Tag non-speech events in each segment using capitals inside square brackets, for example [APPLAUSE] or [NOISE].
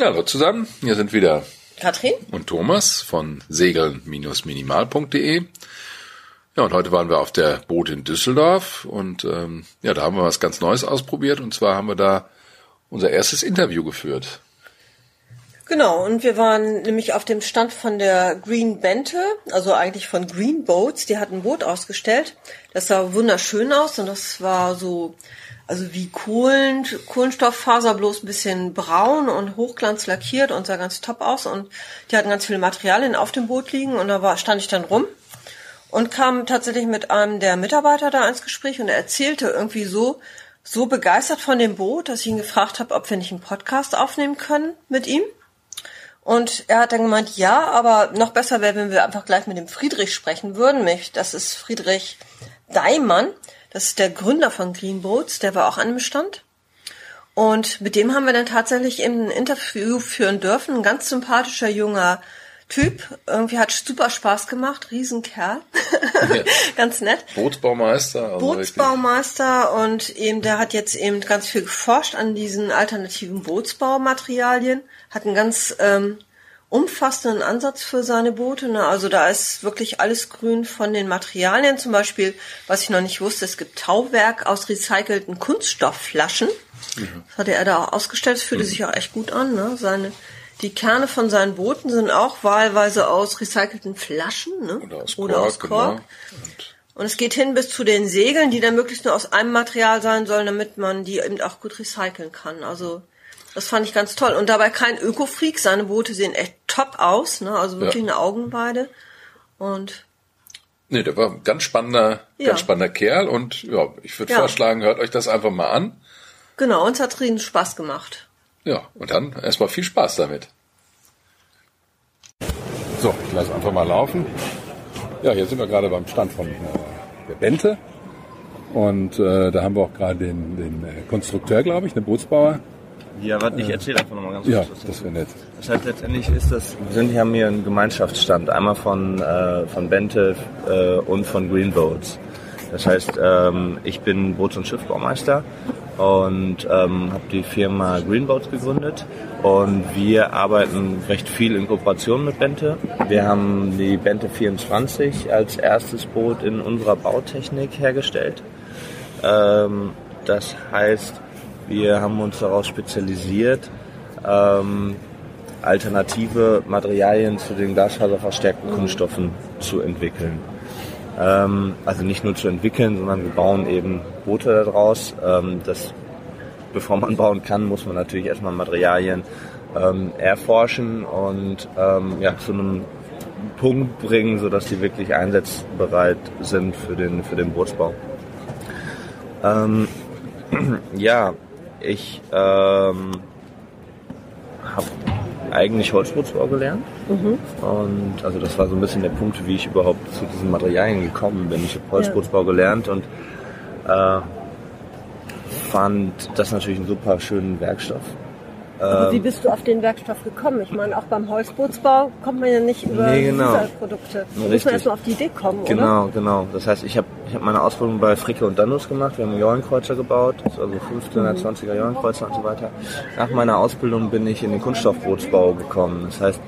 Hallo zusammen, hier sind wieder Katrin und Thomas von segeln-minimal.de. Ja, und heute waren wir auf der Boot in Düsseldorf und ähm, ja, da haben wir was ganz Neues ausprobiert und zwar haben wir da unser erstes Interview geführt. Genau, und wir waren nämlich auf dem Stand von der Green Bente, also eigentlich von Green Boats, die hat ein Boot ausgestellt. Das sah wunderschön aus und das war so also wie Kohlen, Kohlenstofffaser, bloß ein bisschen braun und hochglanz lackiert und sah ganz top aus. Und die hatten ganz viele Materialien auf dem Boot liegen und da war, stand ich dann rum und kam tatsächlich mit einem der Mitarbeiter da ins Gespräch und er erzählte irgendwie so, so begeistert von dem Boot, dass ich ihn gefragt habe, ob wir nicht einen Podcast aufnehmen können mit ihm. Und er hat dann gemeint, ja, aber noch besser wäre, wenn wir einfach gleich mit dem Friedrich sprechen würden. Das ist Friedrich Daimann. Das ist der Gründer von Green Boats, der war auch an dem Stand. Und mit dem haben wir dann tatsächlich eben ein Interview führen dürfen. Ein ganz sympathischer junger Typ. Irgendwie hat super Spaß gemacht. Riesenkerl. Ja. [LAUGHS] ganz nett. Bootsbaumeister. Also Bootsbaumeister und eben, der hat jetzt eben ganz viel geforscht an diesen alternativen Bootsbaumaterialien. Hat ein ganz ähm, umfassenden Ansatz für seine Boote. Ne? Also da ist wirklich alles grün von den Materialien. Zum Beispiel, was ich noch nicht wusste, es gibt Tauwerk aus recycelten Kunststoffflaschen. Mhm. Das hatte er da auch ausgestellt. Das fühlte mhm. sich auch echt gut an. Ne? Seine, die Kerne von seinen Booten sind auch wahlweise aus recycelten Flaschen ne? oder aus Kork. Oder aus Kork. Genau. Und es geht hin bis zu den Segeln, die dann möglichst nur aus einem Material sein sollen, damit man die eben auch gut recyceln kann. Also das fand ich ganz toll. Und dabei kein Öko-Freak. Seine Boote sehen echt top aus, ne? Also wirklich ja. eine Augenweide. Und Nee, der war ein ganz spannender, ja. ganz spannender Kerl und ja, ich würde ja. vorschlagen, hört euch das einfach mal an. Genau, uns hat riesen Spaß gemacht. Ja, und dann erstmal viel Spaß damit. So, ich lasse einfach mal laufen. Ja, hier sind wir gerade beim Stand von äh, der Bente. Und äh, da haben wir auch gerade den, den äh, Konstrukteur, glaube ich, den Bootsbauer ja, warte, ich erzähle einfach nochmal ganz kurz. Ja, das wäre nett. Das heißt, letztendlich ist das, wir sind hier haben hier einen Gemeinschaftsstand, einmal von, äh, von Bente äh, und von Greenboats. Das heißt, ähm, ich bin Boots- und Schiffbaumeister und ähm, habe die Firma Greenboats gegründet und wir arbeiten recht viel in Kooperation mit Bente. Wir haben die Bente 24 als erstes Boot in unserer Bautechnik hergestellt. Ähm, das heißt, wir haben uns darauf spezialisiert, ähm, alternative Materialien zu den glasfaserverstärkten Kunststoffen zu entwickeln. Ähm, also nicht nur zu entwickeln, sondern wir bauen eben Boote daraus. Ähm, das, bevor man bauen kann, muss man natürlich erstmal Materialien ähm, erforschen und ähm, ja, zu einem Punkt bringen, sodass die wirklich einsatzbereit sind für den, für den Bootsbau. Ähm, [CLEARS THROAT] ja, ich ähm, habe eigentlich Holzbootsbau gelernt. Mhm. Und also das war so ein bisschen der Punkt, wie ich überhaupt zu diesen Materialien gekommen bin. Ich habe Holzbootsbau ja. gelernt und äh, fand das natürlich einen super schönen Werkstoff. Aber wie ähm, bist du auf den Werkstoff gekommen? Ich meine, auch beim Holzbootsbau kommt man ja nicht über nee, genau. Produkte. Da muss man erstmal auf die Idee kommen, Genau, oder? genau. Das heißt, ich habe ich hab meine Ausbildung bei Fricke und Danus gemacht. Wir haben Jolenkreuzer gebaut, also 15er, 20er Jolenkreuzer und so weiter. Nach meiner Ausbildung bin ich in den Kunststoffbootsbau gekommen. Das heißt,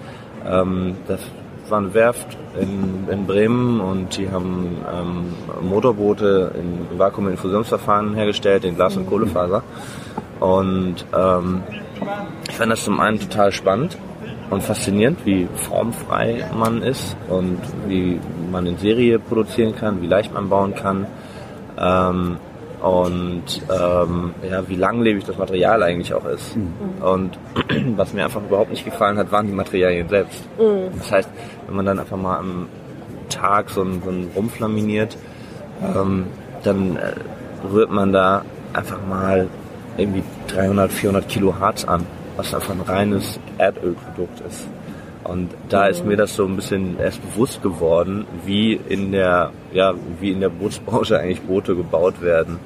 ähm, das war eine Werft in, in Bremen und die haben ähm, Motorboote in Vakuuminfusionsverfahren hergestellt, in Glas- und Kohlefaser. Und ähm, ich fand das zum einen total spannend und faszinierend, wie formfrei man ist und wie man in Serie produzieren kann, wie leicht man bauen kann. Ähm, und ähm, ja, wie langlebig das Material eigentlich auch ist. Mhm. Und [CLEARS THROAT] was mir einfach überhaupt nicht gefallen hat, waren die Materialien selbst. Mhm. Das heißt, wenn man dann einfach mal am Tag so einen, so einen Rumpf laminiert, ähm, dann äh, rührt man da einfach mal irgendwie 300, 400 Kilo Harz an, was einfach ein reines Erdölprodukt ist. Und da ist mir das so ein bisschen erst bewusst geworden, wie in der, ja, wie in der Bootsbranche [LAUGHS] eigentlich Boote gebaut werden.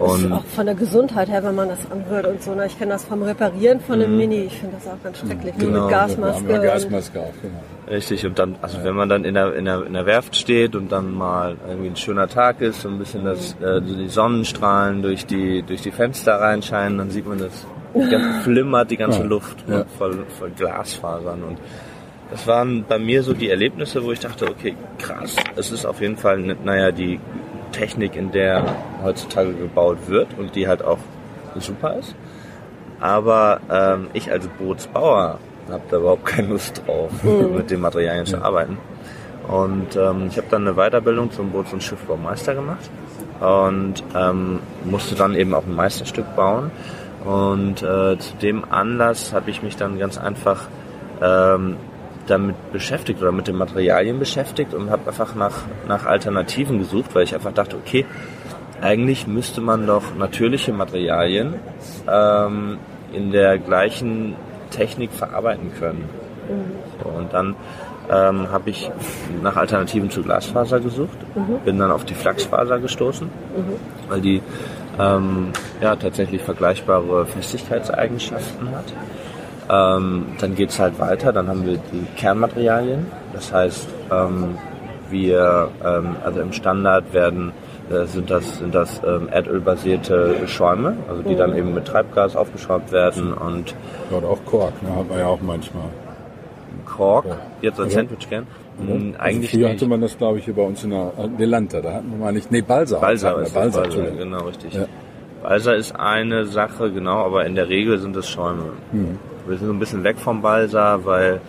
Und auch von der Gesundheit her, wenn man das anhört und so. Ne? Ich kenne das vom Reparieren von einem mhm. Mini. Ich finde das auch ganz schrecklich. Genau. Mit Gasmaske. Mit Gasmaske auch, genau. Richtig. Und dann, also wenn man dann in der, in der, in der Werft steht und dann mal irgendwie ein schöner Tag ist und ein bisschen das, äh, die Sonnenstrahlen durch die, durch die Fenster reinscheinen, dann sieht man das [LAUGHS] ganz, flimmert die ganze Ja. Luft Ja. ne, voll, voll Glasfasern und das waren bei mir so die Erlebnisse, wo ich dachte, okay, krass, es ist auf jeden Fall, ne- naja, die Technik, in der heutzutage gebaut wird und die halt auch super ist. Aber ähm, ich als Bootsbauer habe da überhaupt keine Lust drauf, [LAUGHS] mit den Materialien zu arbeiten. Und ähm, ich habe dann eine Weiterbildung zum Boots- und Schiffbaumeister gemacht und ähm, musste dann eben auch ein Meisterstück bauen. Und äh, zu dem Anlass habe ich mich dann ganz einfach ähm, damit beschäftigt oder mit den Materialien beschäftigt und habe einfach nach, nach Alternativen gesucht, weil ich einfach dachte, okay, eigentlich müsste man doch natürliche Materialien ähm, in der gleichen Technik verarbeiten können. So, und dann ähm, habe ich nach Alternativen zu Glasfaser gesucht, bin dann auf die Flachsfaser gestoßen, weil die ähm, ja, tatsächlich vergleichbare Festigkeitseigenschaften hat. Ähm, dann geht's halt weiter, dann haben wir die Kernmaterialien. Das heißt, ähm, wir, ähm, also im Standard werden, äh, sind das, sind das ähm, erdölbasierte Schäume, also die dann eben mit Treibgas aufgeschraubt werden und Ja, Oder auch Kork, ne, hat man ja auch manchmal. Kork, Ja. jetzt als Ja. Sandwichkern. Also Hm, Eigentlich früher hatte man das, glaube ich, hier bei uns in der äh, Delanta. Da hatten wir mal nicht, nee, Balsa. Balsa ist Balsa, Balsa, genau, richtig. Ja. Balsa ist eine Sache, genau, aber in der Regel sind es Schäume. Mhm. Wir sind so ein bisschen weg vom Balsa, weil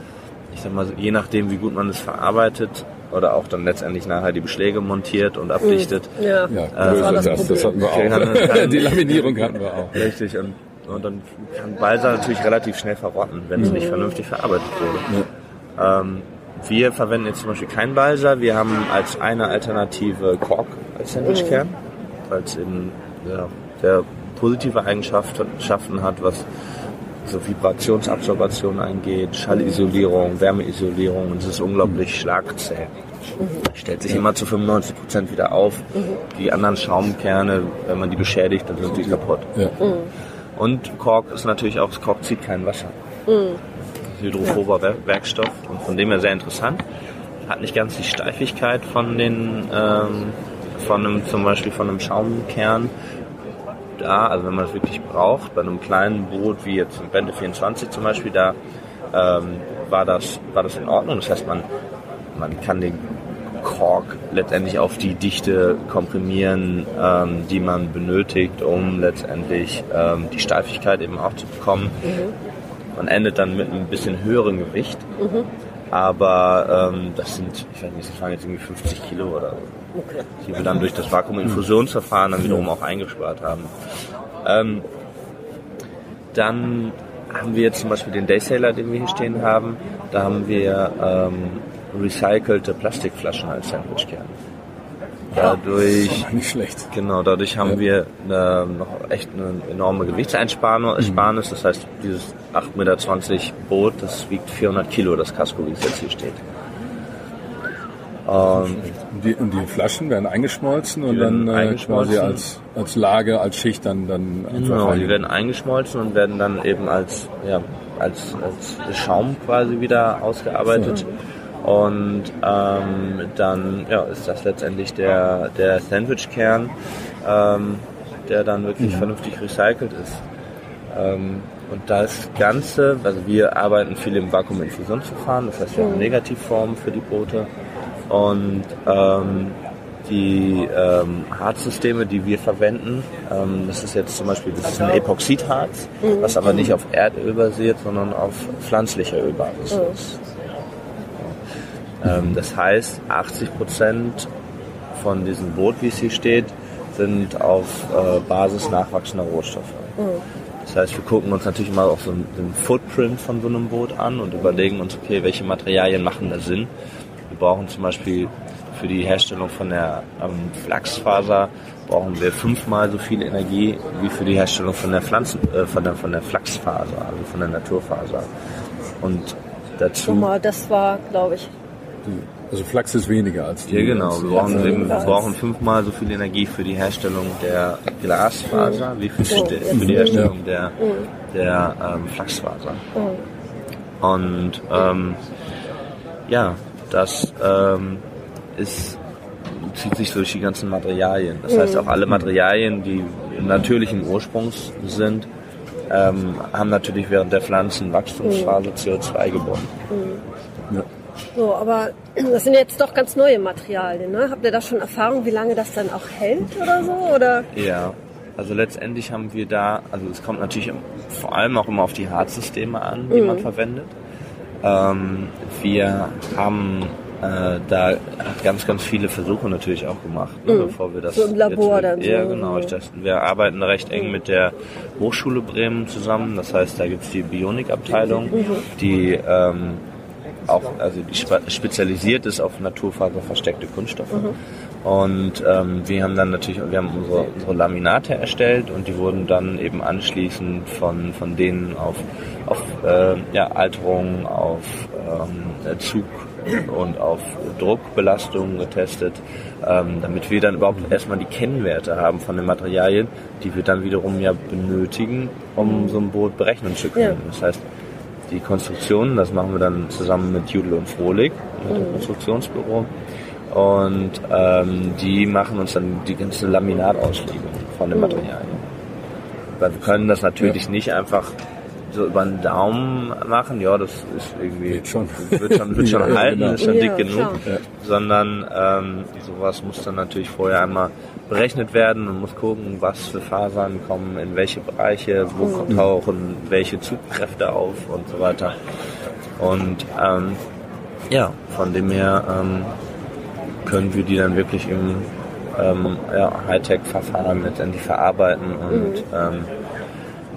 ich sag mal, je nachdem, wie gut man es verarbeitet oder auch dann letztendlich nachher die Beschläge montiert und abdichtet, Ja, Ja, das größer war das das, das, hatten wir auch. [LAUGHS] Die Laminierung hatten wir auch. Richtig, und, und dann kann Balsa natürlich relativ schnell verrotten, wenn es nicht vernünftig verarbeitet wurde. Ähm, wir verwenden jetzt zum Beispiel kein Balsa, wir haben als eine Alternative Kork als Sandwichkern, weil es eben ja, sehr positive Eigenschaften hat, was so Vibrationsabsorption angeht, Schallisolierung, Wärmeisolierung und es ist unglaublich schlagzäh. Stellt sich immer zu 95 Prozent wieder auf. Die anderen Schaumkerne, wenn man die beschädigt, dann sind die kaputt. Ja. Und Kork ist natürlich auch, Kork zieht kein Wasser. Hydrophober Wer- Werkstoff und von dem her sehr interessant. Hat nicht ganz die Steifigkeit von den, ähm, von einem, zum Beispiel von einem Schaumkern. Da, also wenn man es wirklich braucht, bei einem kleinen Boot wie jetzt im Bente 24 zum Beispiel, da ähm, war, das, war das in Ordnung. Das heißt, man, man kann den Kork letztendlich auf die Dichte komprimieren, ähm, die man benötigt, um letztendlich ähm, die Steifigkeit eben auch zu bekommen. Man endet dann mit einem bisschen höheren Gewicht, aber ähm, das sind, ich weiß nicht, das waren jetzt irgendwie 50 Kilo oder so, Okay. die wir dann durch das Vakuuminfusionsverfahren dann wiederum auch eingespart haben. Ähm, dann haben wir jetzt zum Beispiel den Daysailor, den wir hier stehen haben. Da haben wir ähm, recycelte Plastikflaschen als Sandwichkern. Dadurch, Nicht schlecht. genau, dadurch haben Ja. wir eine, noch echt eine enorme Gewichtseinsparnis. Das heißt, dieses 8,20 Meter Boot, das wiegt 400 Kilo, das Casco, wie es jetzt hier steht. Ähm, Und die, und die Flaschen werden eingeschmolzen und Die dann werden äh, eingeschmolzen. quasi als, als Lage, als Schicht dann, dann Genau, die werden eingeschmolzen und werden dann eben als, ja, als, als Schaum quasi wieder ausgearbeitet. Und ähm, dann ja, ist das letztendlich der, der Sandwichkern, ähm, der dann wirklich vernünftig recycelt ist. Ähm, und das Ganze, also wir arbeiten viel im Vakuuminfusionsverfahren, das heißt wir haben Negativformen für die Boote. Und ähm, die ähm, Harzsysteme, die wir verwenden, ähm, das ist jetzt zum Beispiel das ist ein Epoxidharz, was aber nicht auf Erdöl basiert, sondern auf pflanzlicher Ölbasis ist. Ähm, das heißt, 80 Prozent von diesem Boot, wie es hier steht, sind auf äh, Basis nachwachsender Rohstoffe. Das heißt, wir gucken uns natürlich mal auch so den Footprint von so einem Boot an und überlegen uns, okay, welche Materialien machen da Sinn. Wir brauchen zum Beispiel für die Herstellung von der ähm, Flachsfaser brauchen wir fünfmal so viel Energie wie für die Herstellung von der Pflanzen, äh, von der von der Flachsfaser, also von der Naturfaser. Und dazu Guck mal, das war, glaube ich, Also Flachs ist weniger als die. Ja, genau. Wir brauchen, als- eben, wir brauchen fünfmal so viel Energie für die Herstellung der Glasfaser wie für für die. Herstellung der, der ähm, Flachsfaser. Und ähm, ja, das ähm, ist, zieht sich durch die ganzen Materialien. Das heißt, auch alle Materialien, die natürlichen Ursprungs sind, ähm, haben natürlich während der Pflanzenwachstumsphase mhm. CO2 gewonnen. Mhm. Ja. So, aber das sind jetzt doch ganz neue Materialien. Ne? Habt ihr da schon Erfahrung, wie lange das dann auch hält oder so? Oder? Ja, also letztendlich haben wir da, also es kommt natürlich vor allem auch immer auf die Harzsysteme an, die mhm. man verwendet. Ähm, wir haben äh, da ganz, ganz viele Versuche natürlich auch gemacht, ne, mhm. bevor wir das. So im Labor jetzt, dann. Ja, so. genau. Ich das, wir arbeiten recht eng mit der Hochschule Bremen zusammen. Das heißt, da gibt es die Bionikabteilung, mhm. die ähm, auch also die spezialisiert ist auf naturfaserversteckte Kunststoffe. Mhm. Und ähm, wir haben dann natürlich, wir haben unsere, unsere Laminate erstellt und die wurden dann eben anschließend von, von denen auf, auf äh, ja, Alterung, auf ähm, Zug und auf Druckbelastung getestet, ähm, damit wir dann überhaupt erstmal die Kennwerte haben von den Materialien, die wir dann wiederum ja benötigen, um so ein Boot berechnen zu können. Ja. Das heißt, die Konstruktion, das machen wir dann zusammen mit Judel und Frohlig, mit dem mhm. Konstruktionsbüro. Und ähm, die machen uns dann die ganze Laminatauslegung von den mhm. Materialien. Weil wir können das natürlich ja. nicht einfach so über den Daumen machen, ja, das ist irgendwie Geht schon. wird schon, wird schon [LAUGHS] ja, halten, genau. ist schon ja, dick genug, ja. sondern ähm, sowas muss dann natürlich vorher einmal berechnet werden und muss gucken, was für Fasern kommen in welche Bereiche, wo mhm. tauchen welche Zugkräfte auf und so weiter. Und ähm, ja, von dem her ähm, können wir die dann wirklich im ähm, ja, Hightech-Verfahren letztendlich verarbeiten und mhm. ähm,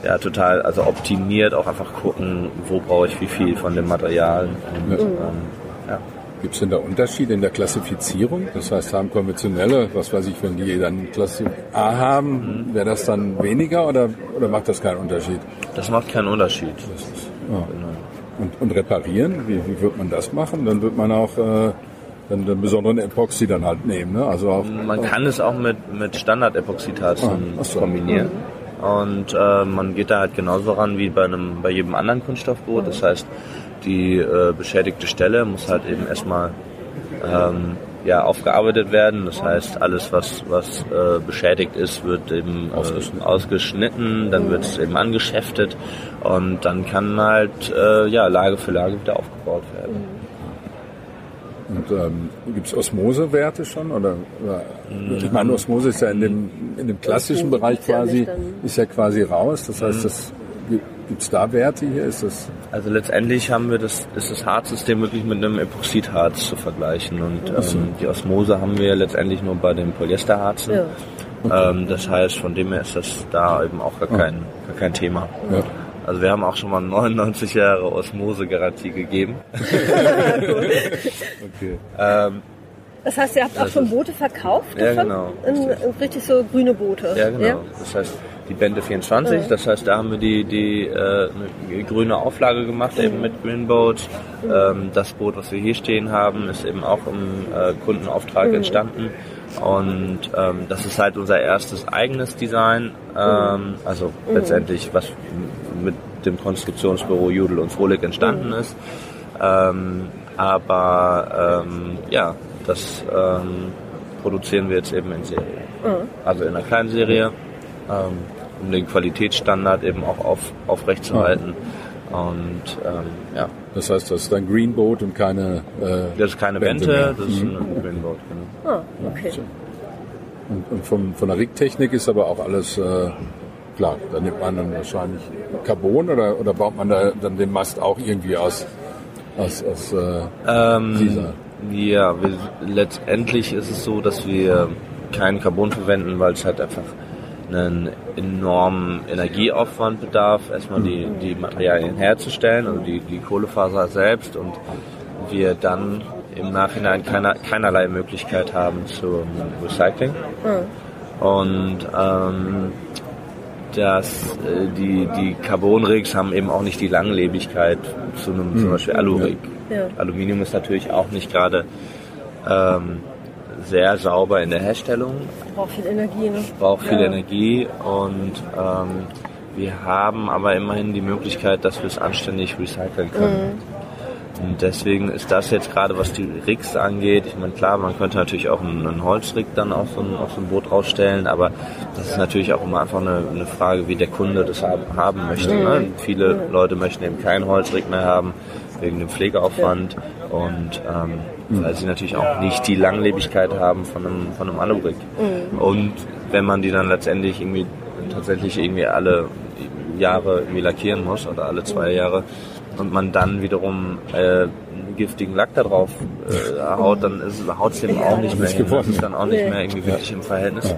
ja, total, also optimiert auch einfach gucken, wo brauche ich wie viel von dem Material. Und, mhm. ähm, ja. Gibt es denn da Unterschiede in der Klassifizierung? Das heißt, haben konventionelle, was weiß ich, wenn die dann Klasse A haben, mhm. wäre das dann weniger oder, oder macht das keinen Unterschied? Das macht keinen Unterschied. Ist, ja. genau. und, und reparieren, wie, wie wird man das machen? Dann wird man auch äh, dann den besonderen Epoxy dann halt nehmen. Ne? Also auch, man kann es auch mit, mit Standard-Epoxidharzen ah, so. kombinieren. Mhm. Und äh, man geht da halt genauso ran wie bei einem bei jedem anderen Kunststoffboot. Das heißt, die äh, beschädigte Stelle muss halt eben erstmal ähm, ja, aufgearbeitet werden. Das heißt, alles, was, was äh, beschädigt ist, wird eben äh, ausgeschnitten. ausgeschnitten, dann wird es eben angeschäftet und dann kann halt äh, ja, Lage für Lage wieder aufgebaut werden. Mhm. Und ähm, gibt es Osmosewerte schon? Oder, oder ich meine, Osmose ist ja in dem, in dem klassischen Bereich quasi, ist ja quasi raus. Das heißt, mhm. das gibt es da Werte hier? Ist das also letztendlich haben wir das, ist das Harzsystem wirklich mit einem Epoxidharz zu vergleichen. Und ähm, die Osmose haben wir letztendlich nur bei den Polyesterharzen. Ja. Okay. Ähm, das heißt, von dem her ist das da eben auch gar kein, gar kein Thema. Ja. Also wir haben auch schon mal 99 Jahre Osmose-Garantie gegeben. [LAUGHS] okay. ähm, das heißt, ihr habt auch schon Boote verkauft? Ja, genau. In, in richtig so grüne Boote? Ja, genau. Ja? Das heißt, die Bände 24, ja. das heißt, da haben wir die, die äh, grüne Auflage gemacht, eben mit Green Boat. Ähm, das Boot, was wir hier stehen haben, ist eben auch im äh, Kundenauftrag mhm. entstanden. Und ähm, das ist halt unser erstes eigenes Design. Ähm, also mhm. letztendlich, was mit dem Konstruktionsbüro Judel und Frohlich entstanden mhm. ist. Ähm, aber ähm, ja, das ähm, produzieren wir jetzt eben in Serie. Mhm. Also in einer kleinen Serie, ähm, um den Qualitätsstandard eben auch auf, aufrechtzuerhalten. Ah. Und ähm, ja. Das heißt, das ist ein Greenboat und keine. Äh, das ist keine Bente, das ist mhm. ein Greenboat, genau. Ah, okay. Und, und von, von der Rigtechnik ist aber auch alles äh, klar. Da nimmt man dann wahrscheinlich Carbon oder, oder baut man da dann den Mast auch irgendwie aus, aus, aus äh, ähm, Ja, wir, letztendlich ist es so, dass wir keinen Carbon verwenden, weil es halt einfach einen enormen Energieaufwand bedarf, erstmal die, die Materialien herzustellen, also die, die Kohlefaser selbst und wir dann im Nachhinein keiner, keinerlei Möglichkeit haben zum Recycling. Mhm. Und ähm, dass äh, die, die Carbon-Rigs haben eben auch nicht die Langlebigkeit zu einem mhm. zum Beispiel Alu-Rig. Ja. Aluminium ist natürlich auch nicht gerade ähm, sehr sauber in der Herstellung. Braucht viel Energie, ne? Braucht viel ja. Energie und ähm, wir haben aber immerhin die Möglichkeit, dass wir es anständig recyceln können. Mhm. Und deswegen ist das jetzt gerade, was die Rigs angeht, ich meine, klar, man könnte natürlich auch einen, einen Holzrig dann auf so, ein, auf so ein Boot rausstellen, aber das ist natürlich auch immer einfach eine, eine Frage, wie der Kunde das haben, haben möchte. Ne? Viele Leute möchten eben keinen Holzrig mehr haben, wegen dem Pflegeaufwand und ähm, weil sie natürlich auch nicht die Langlebigkeit haben von einem, von einem Alurig. Und wenn man die dann letztendlich irgendwie tatsächlich irgendwie alle Jahre irgendwie lackieren muss oder alle zwei Jahre und man dann wiederum äh, einen giftigen Lack da drauf äh, haut, dann haut es eben auch nicht mehr hin. Das ist dann auch nicht mehr irgendwie wirklich im Verhältnis.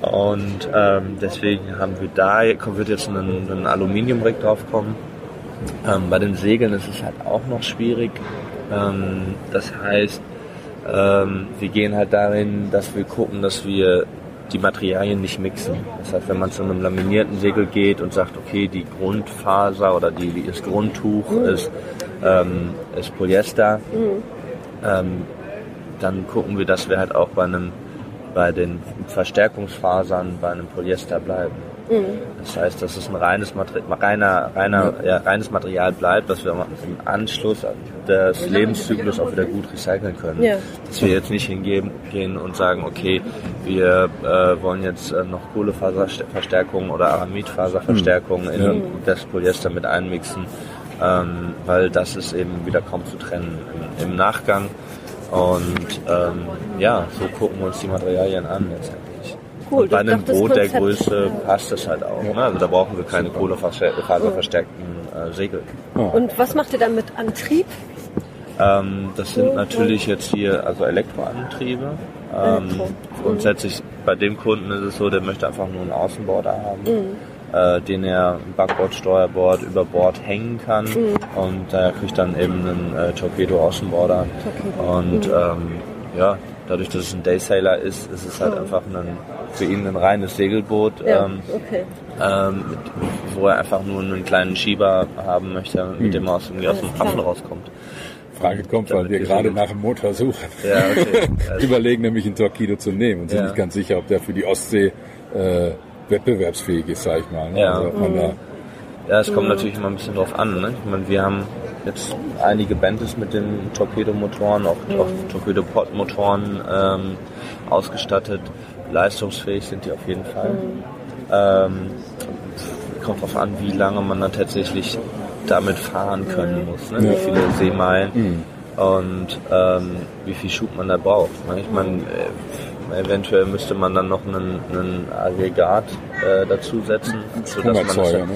Und ähm, deswegen haben wir da, wird jetzt ein, ein Aluminiumring drauf kommen. Ähm, bei den Segeln ist es halt auch noch schwierig. Ähm, das heißt, ähm, wir gehen halt darin, dass wir gucken, dass wir die Materialien nicht mixen. Das heißt, wenn man zu einem laminierten Segel geht und sagt, okay, die Grundfaser oder die, das Grundtuch ist, ähm, ist Polyester, ähm, dann gucken wir, dass wir halt auch bei einem bei den Verstärkungsfasern bei einem Polyester bleiben. Das heißt, dass es ein reines, Materi reiner, reiner, ja. reines Material bleibt, dass wir im Anschluss des Lebenszyklus auch wieder gut recyceln können. Ja. Dass wir jetzt nicht hingehen gehen und sagen, okay, wir äh, wollen jetzt äh, noch Kohlefaserverstärkung oder Aramidfaserverstärkung in das Polyester mit einmixen, ähm, weil das ist eben wieder kaum zu trennen im, im Nachgang. Und ähm, ja, so gucken wir uns die Materialien an letztendlich. Cool, Und bei das- einem das Boot der Größe ja. passt es halt auch. Ne? Also da brauchen wir keine kohlefaserverstärkten äh, Segel. Und was macht ihr dann mit Antrieb? Ähm, das sind natürlich jetzt hier also Elektroantriebe. Ähm, Elektro. grundsätzlich bei dem Kunden ist es so, der möchte einfach nur einen Außenborder haben, Mhm. äh, den er im Backbord, Steuerbord über Bord hängen kann Mhm. und er kriegt dann eben einen äh, Torpedo-Außenborder. Und ähm, ja, dadurch, dass es ein Daysailor ist, ist es halt einfach ein, für ihn ein reines Segelboot. Mhm. Ja, Ähm, okay. ähm, mit, wo er einfach nur einen kleinen Schieber haben möchte, mit dem er aus, dem Hafen rauskommt. Frage kommt, weil wir gerade nach einem Motor suchen. Ja, okay. [LAUGHS] Also, Überlegen nämlich einen Torpedo zu nehmen und sind Ja. nicht ganz sicher, ob der für die Ostsee äh, wettbewerbsfähig ist, sag ich mal. Ne? Ja. Also, da, ja, es kommt natürlich immer ein bisschen drauf an. Ne? Ich meine, wir haben jetzt einige Bendes mit den Torpedomotoren, auch, auch Torpedopod-Motoren ähm, ausgestattet. Leistungsfähig sind die auf jeden Fall. Ähm, kommt drauf an, wie lange man dann tatsächlich damit fahren können muss. Ne? Wie viele Seemeilen und ähm, wie viel Schub man da braucht. Ne? Ich meine, äh, eventuell müsste man dann noch einen, einen Aggregat äh, dazusetzen, sodass man das ne, ja.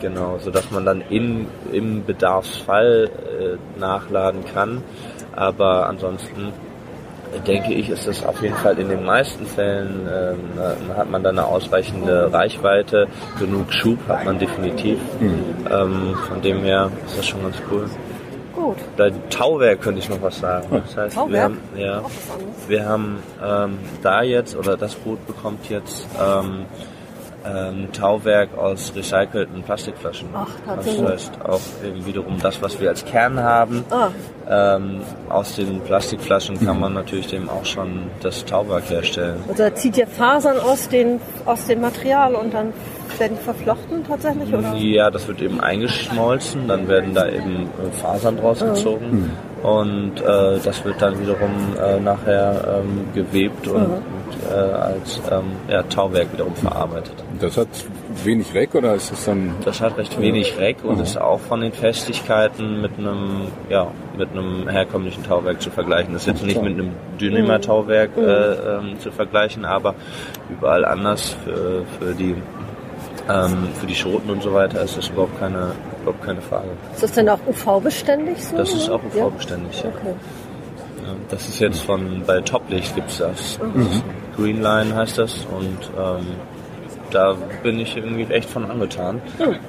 genau, sodass man dann in, im Bedarfsfall äh, nachladen kann. Aber ansonsten denke ich, ist das auf jeden Fall in den meisten Fällen, ähm, na- hat man dann eine ausreichende Reichweite, genug Schub hat man definitiv. Ähm, von dem her ist das schon ganz cool. Gut. Bei Tauwerk könnte ich noch was sagen. Das heißt, wir Tauwerk? haben, ja, wir haben ähm, da jetzt, oder das Boot bekommt jetzt ähm, ähm, Tauwerk aus recycelten Plastikflaschen. Ach, das tatsächlich. heißt auch eben wiederum das, was wir als Kern haben. Ah, Ähm, aus den Plastikflaschen kann man natürlich dem auch schon das Tauwerk herstellen. also da zieht ihr Fasern aus, den, aus dem Material und dann werden die verflochten tatsächlich, oder? Ja, das wird eben eingeschmolzen, dann werden da eben äh, Fasern draus gezogen und äh, das wird dann wiederum äh, nachher ähm, gewebt und, und äh, als ähm, ja, Tauwerk wiederum verarbeitet. das hat wenig Reck oder ist das dann Das hat recht wenig Reck und ist auch von den Festigkeiten mit einem, ja, mit einem herkömmlichen Tauwerk zu vergleichen. Das ist jetzt nicht mit einem Dynemer-Tauwerk äh, ähm, zu vergleichen, aber überall anders für, für die ähm, für die Schoten und so weiter ist das überhaupt keine, überhaupt keine Frage. Ist das denn auch UV-beständig so? Das ist auch. UV-beständig. Ja. Okay. Ja, Das ist jetzt von bei Toplicht gibt's das. das ist Greenline heißt das und ähm, da bin ich irgendwie echt von angetan,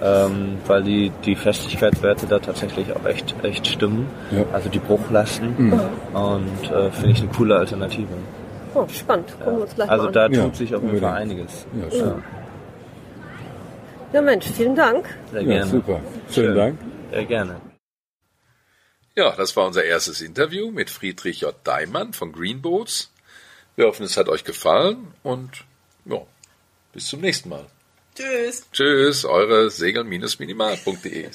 ähm, weil die die Festigkeitswerte da tatsächlich auch echt echt stimmen. Ja. Also die Bruchlasten und äh, finde ich eine coole Alternative. Oh, spannend. Gucken wir uns gleich Also mal da an. tut Ja, sich auf jeden Fall einiges. Ja, schön. Ja Mensch, vielen Dank. Sehr Ja, gerne. super. Vielen Schön. Dank. Sehr gerne. Ja, das war unser erstes Interview mit Friedrich J. Daimann von Greenboats. Wir hoffen, es hat euch gefallen und ja, bis zum nächsten Mal. Tschüss. Tschüss, eure segel-minimal.de.